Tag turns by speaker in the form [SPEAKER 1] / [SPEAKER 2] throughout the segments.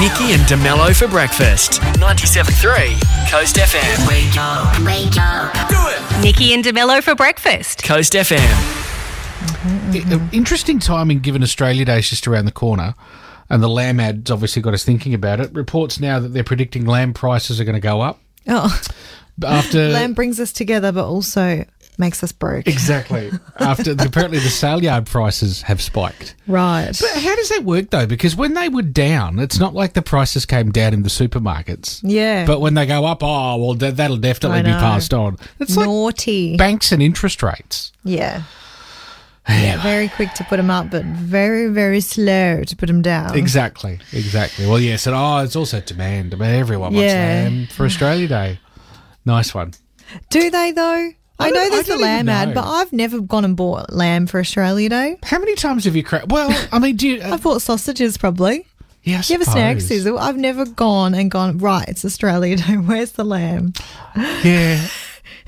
[SPEAKER 1] Nikki and DeMello for breakfast. 97.3 Coast FM.
[SPEAKER 2] Wake up, wake up.
[SPEAKER 3] Nikki and DeMello for breakfast.
[SPEAKER 1] Coast FM.
[SPEAKER 4] I- Interesting timing given Australia Day is just around the corner. And the lamb ad's obviously got us thinking about it. Reports now that they're predicting lamb prices are going to go up
[SPEAKER 5] Oh,
[SPEAKER 4] after
[SPEAKER 5] lamb brings us together, but also makes us broke.
[SPEAKER 4] Exactly. After apparently the sale yard prices have spiked.
[SPEAKER 5] Right.
[SPEAKER 4] But how does that work though? Because when they were down, it's not like the prices came down in the supermarkets.
[SPEAKER 5] Yeah.
[SPEAKER 4] But when they go up, oh well, that, that'll definitely be passed on. It's like
[SPEAKER 5] Naughty.
[SPEAKER 4] banks and interest rates.
[SPEAKER 5] yeah. Yeah, very quick to put them up, but very, very slow to put them down.
[SPEAKER 4] Exactly. Exactly. Well, yes, and oh, it's also demand. I mean, everyone wants
[SPEAKER 5] Yeah.
[SPEAKER 4] lamb for Australia Day. Nice one.
[SPEAKER 5] Do they though? I, know there's
[SPEAKER 4] I
[SPEAKER 5] the lamb ad, but I've never gone and bought lamb for Australia Day.
[SPEAKER 4] How many times have you cracked? Well, I mean, do you? Uh,
[SPEAKER 5] I've bought sausages probably.
[SPEAKER 4] yeah,
[SPEAKER 5] Do you have a snack. Sizzle? I've never gone and gone, right, it's Australia Day. Where's the lamb?
[SPEAKER 4] Yeah.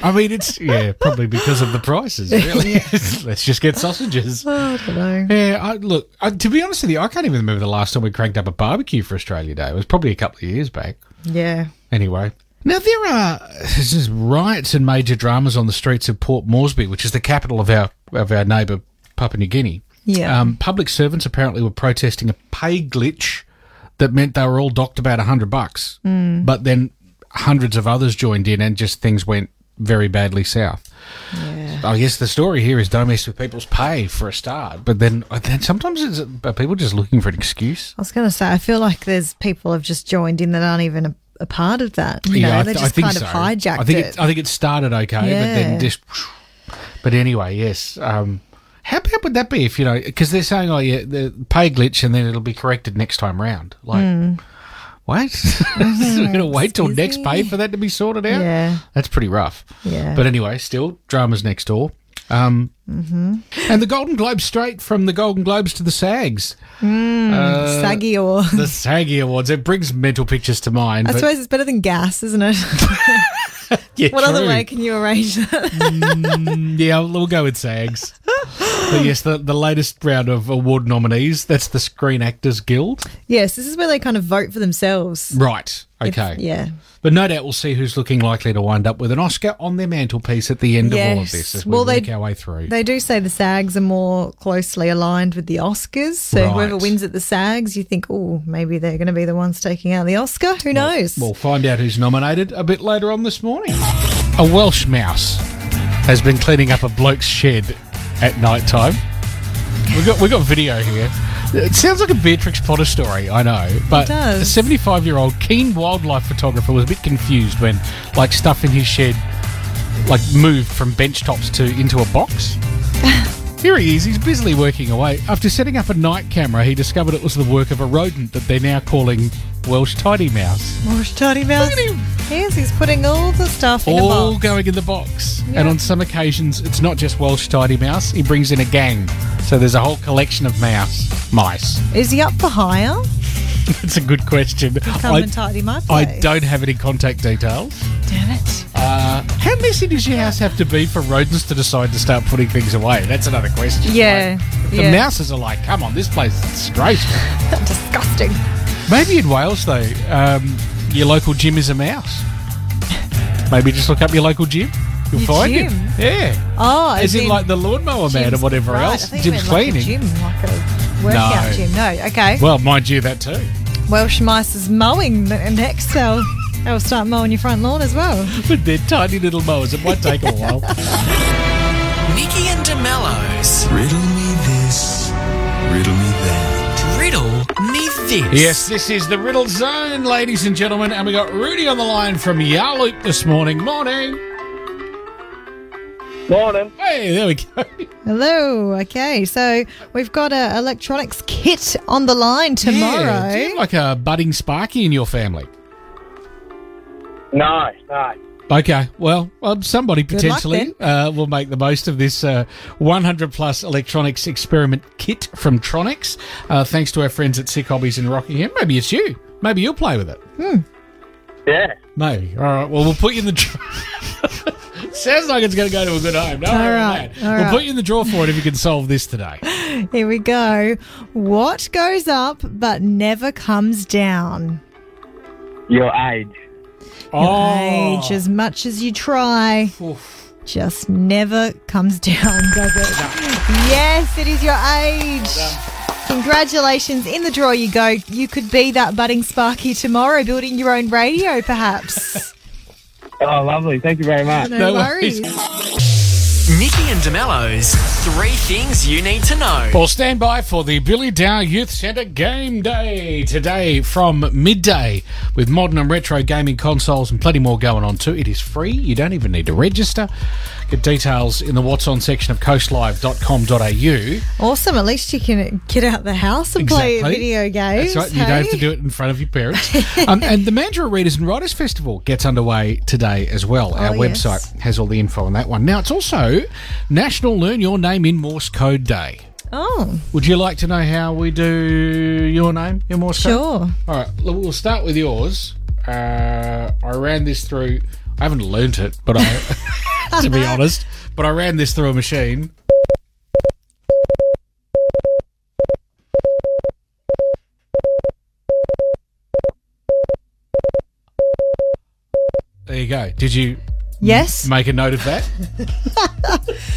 [SPEAKER 4] I mean, it's yeah, probably because of the prices. Really, let's just get sausages.
[SPEAKER 5] Oh, I don't know.
[SPEAKER 4] Yeah, I, look. I, to be honest with you, I can't even remember the last time we cranked up a barbecue for Australia Day. It was probably a couple of years back.
[SPEAKER 5] Yeah.
[SPEAKER 4] Anyway, now there are just riots and major dramas on the streets of Port Moresby, which is the capital of our of our neighbour Papua New Guinea.
[SPEAKER 5] Yeah.
[SPEAKER 4] Um, public servants apparently were protesting a pay glitch that meant they were all docked about a hundred bucks,
[SPEAKER 5] Mm.
[SPEAKER 4] but then hundreds of others joined in, and just things went very badly south.
[SPEAKER 5] Yeah.
[SPEAKER 4] I guess the story here is don't mess with people's pay for a start, but then then sometimes it's, are people just looking for an excuse?
[SPEAKER 5] I was going to say, I feel like there's people have just joined in that aren't even a, part of that. You know,
[SPEAKER 4] I
[SPEAKER 5] they
[SPEAKER 4] th- I
[SPEAKER 5] just
[SPEAKER 4] think
[SPEAKER 5] kind
[SPEAKER 4] so.
[SPEAKER 5] of hijacked
[SPEAKER 4] I think
[SPEAKER 5] it.
[SPEAKER 4] I think it started okay, but then just. But anyway, yes. Um, how bad would that be if you know? Because they're saying, "Oh, yeah, the pay glitch, and then it'll be corrected next time round." Like, what? We're gonna wait till. Next pay for that to be sorted out.
[SPEAKER 5] Yeah.
[SPEAKER 4] that's pretty rough.
[SPEAKER 5] Yeah.
[SPEAKER 4] But anyway, still dramas next door. Um,
[SPEAKER 5] Mm-hmm.
[SPEAKER 4] And the Golden Globes straight from the Golden Globes to the SAGs. Uh,
[SPEAKER 5] Saggy or.
[SPEAKER 4] the SAGgy Awards. It brings mental pictures to mind.
[SPEAKER 5] I suppose it's better than gas, isn't it?
[SPEAKER 4] yeah,
[SPEAKER 5] what other way can you arrange that?
[SPEAKER 4] Yeah, we'll go with SAGs. But yes, the, the latest round of award nominees, that's the Screen Actors Guild.
[SPEAKER 5] yes, this is where they kind of vote for themselves.
[SPEAKER 4] Right.
[SPEAKER 5] If-
[SPEAKER 4] Okay.
[SPEAKER 5] yeah.
[SPEAKER 4] But no doubt we'll see who's looking likely to wind up with an Oscar on their mantelpiece at the end of all of this as we
[SPEAKER 5] Well, they-
[SPEAKER 4] work our way through.
[SPEAKER 5] They do say the SAGs are more closely aligned with the Oscars. So
[SPEAKER 4] Right.
[SPEAKER 5] whoever wins at the SAGs, you think, oh, maybe they're going to be the ones taking out the Oscar. Who knows?
[SPEAKER 4] We'll find out who's nominated a bit later on this morning. A Welsh mouse has been cleaning up a bloke's shed at night time. We got we got video here. It sounds like a Beatrix Potter story, I know, but a 75 year old keen wildlife photographer was a bit confused when like stuff in his shed like moved from bench tops to into a box. Here he is, he's busily working away. After setting up a night camera, he discovered it was the work of a rodent that they're now calling Welsh Tidy Mouse.
[SPEAKER 5] Welsh tidy mouse.
[SPEAKER 4] Look at him.
[SPEAKER 5] Yes, he's putting all the stuff in a
[SPEAKER 4] all going in the box. And on some occasions, it's not just Welsh Tidy Mouse, he brings in a gang. So there's a whole collection of mouse, mice.
[SPEAKER 5] Is he up for hire?
[SPEAKER 4] That's a good question.
[SPEAKER 5] Come
[SPEAKER 4] I,
[SPEAKER 5] and tidy my
[SPEAKER 4] I don't have any contact details.
[SPEAKER 5] Damn it.
[SPEAKER 4] Uh, how messy does your house have to be for rodents to decide to start putting things away? That's another question.
[SPEAKER 5] Yeah,
[SPEAKER 4] the
[SPEAKER 5] yeah.
[SPEAKER 4] mouses are like, come on, this place is disgraceful.
[SPEAKER 5] Disgusting.
[SPEAKER 4] Maybe in Wales, though, um, your local gym is a mouse. Maybe just look up your local gym. You'll
[SPEAKER 5] Your
[SPEAKER 4] find
[SPEAKER 5] gym?
[SPEAKER 4] him. Yeah.
[SPEAKER 5] Oh,
[SPEAKER 4] As in, like the lawnmower man or whatever
[SPEAKER 5] right,
[SPEAKER 4] else.
[SPEAKER 5] I think
[SPEAKER 4] Gym's
[SPEAKER 5] meant like a
[SPEAKER 4] cleaning.
[SPEAKER 5] gym, like a workout
[SPEAKER 4] No.
[SPEAKER 5] gym. No, okay.
[SPEAKER 4] Well, mind you, that too.
[SPEAKER 5] Welsh mice is mowing n- next. They'll, they'll start mowing your front lawn as well.
[SPEAKER 4] But they're tiny little mowers. It might take a while.
[SPEAKER 1] Nikki and DeMello's
[SPEAKER 6] Riddle
[SPEAKER 1] 50s.
[SPEAKER 4] Yes, this is the Riddle Zone, ladies and gentlemen. And we got Rudy on the line from Yarloop this morning. Morning.
[SPEAKER 7] Morning.
[SPEAKER 4] Hey, there we go.
[SPEAKER 5] Hello. Okay, so we've got an electronics kit on the line tomorrow.
[SPEAKER 4] Yeah, do you have like a budding Sparky in your family?
[SPEAKER 7] No, no.
[SPEAKER 4] Okay, well, um, somebody
[SPEAKER 5] Good luck,
[SPEAKER 4] potentially uh, will make the most of this uh, 100 plus electronics experiment kit from Tronics, uh, thanks to our friends at Sick Hobbies in Rockingham. Maybe it's you. Maybe you'll play with it.
[SPEAKER 7] Yeah.
[SPEAKER 4] Maybe. All right. Well, we'll put you in the. Draw. Sounds like it's going to go to a good home. Don't
[SPEAKER 5] All
[SPEAKER 4] worry
[SPEAKER 5] right,
[SPEAKER 4] about that.
[SPEAKER 5] all
[SPEAKER 4] We'll
[SPEAKER 5] right.
[SPEAKER 4] put you in the draw for it if you can solve this today.
[SPEAKER 5] Here we go. What goes up but never comes down?
[SPEAKER 7] Your age.
[SPEAKER 4] Oh.
[SPEAKER 5] Age, as much as you try, just never comes down, does it? Yes, it is your age. Congratulations. In the draw you go. You could be that budding Sparky tomorrow, building your own radio, perhaps.
[SPEAKER 7] Oh, lovely. Thank you very much.
[SPEAKER 5] No,
[SPEAKER 4] No
[SPEAKER 5] worries.
[SPEAKER 1] Nikki and DeMello's Three Things You Need to Know.
[SPEAKER 4] Well, stand by for the Billy Dower Youth Centre Game Day today from midday with modern and retro gaming consoles and plenty more going on too. It is free. You don't even need to register. Get details in the What's On section of coastlive.com.au.
[SPEAKER 5] Awesome. At least you can get out the house and play video games.
[SPEAKER 4] That's right. You don't have to do it in front of your parents. um, and the Mandurah Readers and Writers Festival gets underway today as well. Our
[SPEAKER 5] Oh, yes.
[SPEAKER 4] website has all the info on that one. Now, it's also National Learn Your Name in Morse Code Day.
[SPEAKER 5] Oh,
[SPEAKER 4] Would you like to know how we do your name in Morse code?
[SPEAKER 5] sure.
[SPEAKER 4] All right, we'll start with yours. Uh, I ran this through. I haven't learnt it, but I, to be honest, but I ran this through a machine. There you go. Did you
[SPEAKER 5] Yes.
[SPEAKER 4] make a note of that?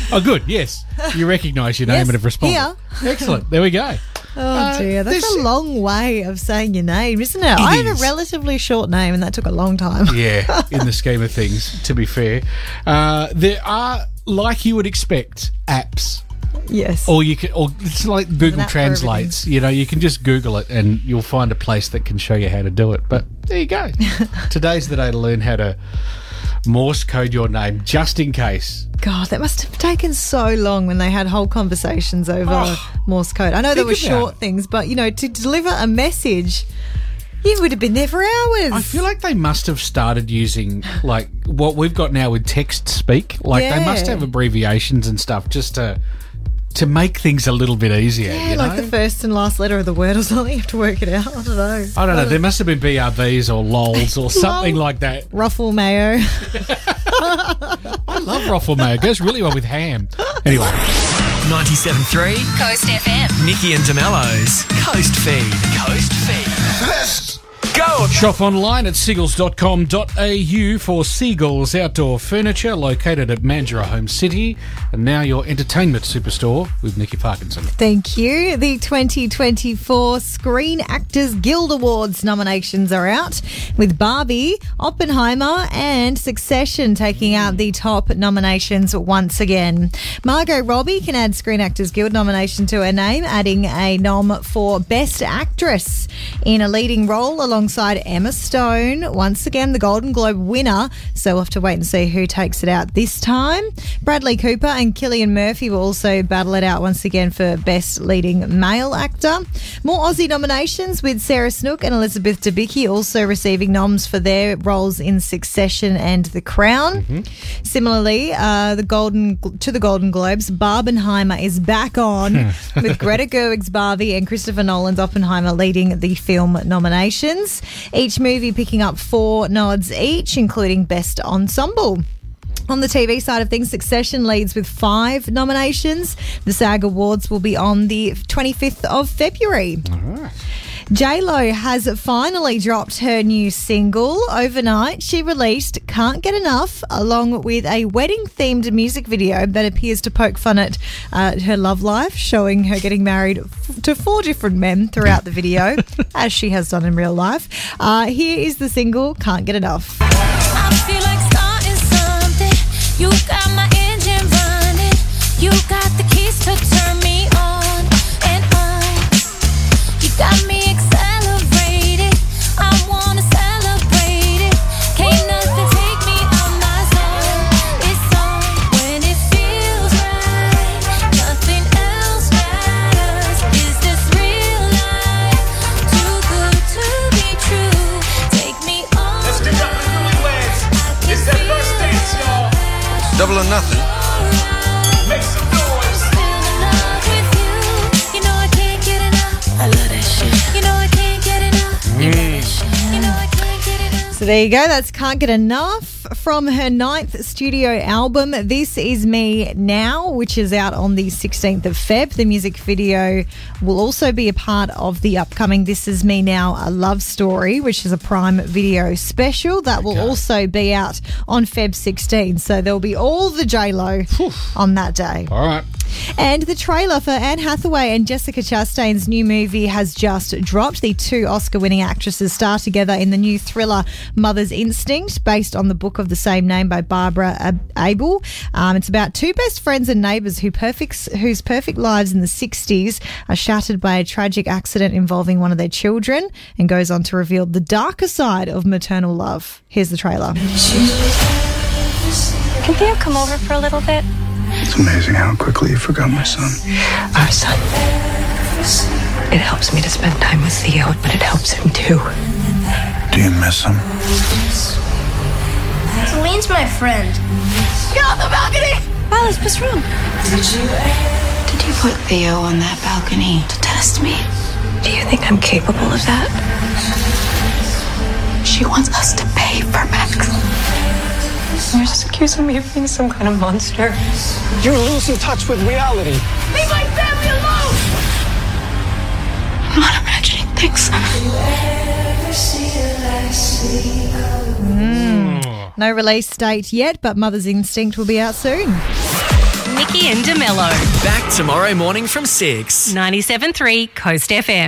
[SPEAKER 4] oh, good. Yes, you recognise your name
[SPEAKER 5] Yes,
[SPEAKER 4] and have responded.
[SPEAKER 5] here.
[SPEAKER 4] Excellent. There we go.
[SPEAKER 5] Oh
[SPEAKER 4] Uh,
[SPEAKER 5] dear, that's
[SPEAKER 4] this-
[SPEAKER 5] a long way of saying your name, isn't it? I have
[SPEAKER 4] is.
[SPEAKER 5] a relatively short name, and that took a long time.
[SPEAKER 4] Yeah, in the scheme of things, to be fair. Uh, there are, like you would expect, apps.
[SPEAKER 5] yes.
[SPEAKER 4] Or you can, or it's like Google Translates. You know, you can just Google it and you'll find a place that can show you how to do it. But there you go. Today's the day to learn how to Morse code your name, just in case.
[SPEAKER 5] God, that must have taken so long when they had whole conversations over oh, Morse code. I know there were short
[SPEAKER 4] it.
[SPEAKER 5] things, but you know, to deliver a message, you would have been there for hours.
[SPEAKER 4] I feel like they must have started using like what we've got now with text speak. Like they must have abbreviations and stuff just to to make things a little bit easier.
[SPEAKER 5] yeah,
[SPEAKER 4] you know?
[SPEAKER 5] like the first and last letter of the word or something. You have to work it out. I don't know.
[SPEAKER 4] I don't know. There must have been BRBs or LOLs or something like that.
[SPEAKER 5] Ruffle mayo.
[SPEAKER 4] I love ruffle mayo. It goes really well with ham. Anyway,
[SPEAKER 1] 97.3
[SPEAKER 3] Coast FM.
[SPEAKER 1] Nikki and DeMello's Coast Feed. Coast Feed.
[SPEAKER 6] Let's
[SPEAKER 1] Go!
[SPEAKER 4] shop online at seagulls.com.au for Seagulls Outdoor Furniture located at Mandurah Home City. And now your entertainment superstore with Nikki Parkinson.
[SPEAKER 5] Thank you. The 2024 Screen Actors Guild Awards nominations are out, with Barbie, Oppenheimer, and Succession taking out the top nominations once again. Margot Robbie can add Screen Actors Guild nomination to her name, adding a nom for Best Actress in a leading role alongside Emma Stone. Once again, the Golden Globe winner. So we'll have to wait and see who takes it out this time. Bradley Cooper and Cillian Murphy will also battle it out once again for Best Leading Male Actor. More Aussie nominations with Sarah Snook and Elizabeth Debicki also receiving noms for their roles in Succession and The Crown. Similarly, uh, the Golden to the Golden Globes, Barbenheimer is back on with Greta Gerwig's Barbie and Christopher Nolan's Oppenheimer leading the film nominations. Each movie picking up four nods each, including Best Ensemble. On the TV side of things, Succession leads with five nominations. The SAG Awards will be on the 25th of February. J Lo has finally dropped her new single. Overnight, she released "Can't Get Enough" along with a wedding-themed music video that appears to poke fun at uh, her love life, showing her getting married f- to four different men throughout the video, as she has done in real life. Uh, here is the single "Can't Get Enough."
[SPEAKER 8] I feel like starting something. You got my engine running. You got the keys to turn me on and on. You got me
[SPEAKER 5] So there you go. That's Can't Get Enough from her ninth studio album, This Is Me Now, which is out on the 16th of Feb. The music video will also be a part of the upcoming This Is Me Now, a love story, which is a Prime Video special that will also be out on Feb 16. So there'll be all the J-Lo on that day.
[SPEAKER 4] All right.
[SPEAKER 5] And the trailer for Anne Hathaway and Jessica Chastain's new movie has just dropped. The two Oscar winning actresses star together in the new thriller Mother's Instinct, based on the book of the same name by Barbara Abel. Um, it's about two best friends and neighbours who perfect, whose perfect lives in the 60s are shattered by a tragic accident involving one of their children and goes on to reveal the darker side of maternal love. Here's the trailer.
[SPEAKER 3] Can Theo come over for a little bit?
[SPEAKER 6] It's amazing how quickly you forgot my son.
[SPEAKER 9] Our son. It helps me to spend time with Theo, but it helps him too.
[SPEAKER 6] Do you miss him?
[SPEAKER 2] Celine's my friend.
[SPEAKER 8] Get off the balcony!
[SPEAKER 9] Alice, what's wrong? Uh, did you put Theo on that balcony to test me? Do you think I'm capable of that? She wants us to pay for Max. You're just accusing me of being some kind of monster.
[SPEAKER 10] You're losing touch with reality.
[SPEAKER 8] Leave my family alone!
[SPEAKER 9] I'm not imagining things. Hmm.
[SPEAKER 5] No release date yet, but Mother's Instinct will be out soon.
[SPEAKER 3] Nikki and DeMello.
[SPEAKER 1] Back tomorrow morning from 6.
[SPEAKER 3] 97.3 Coast FM.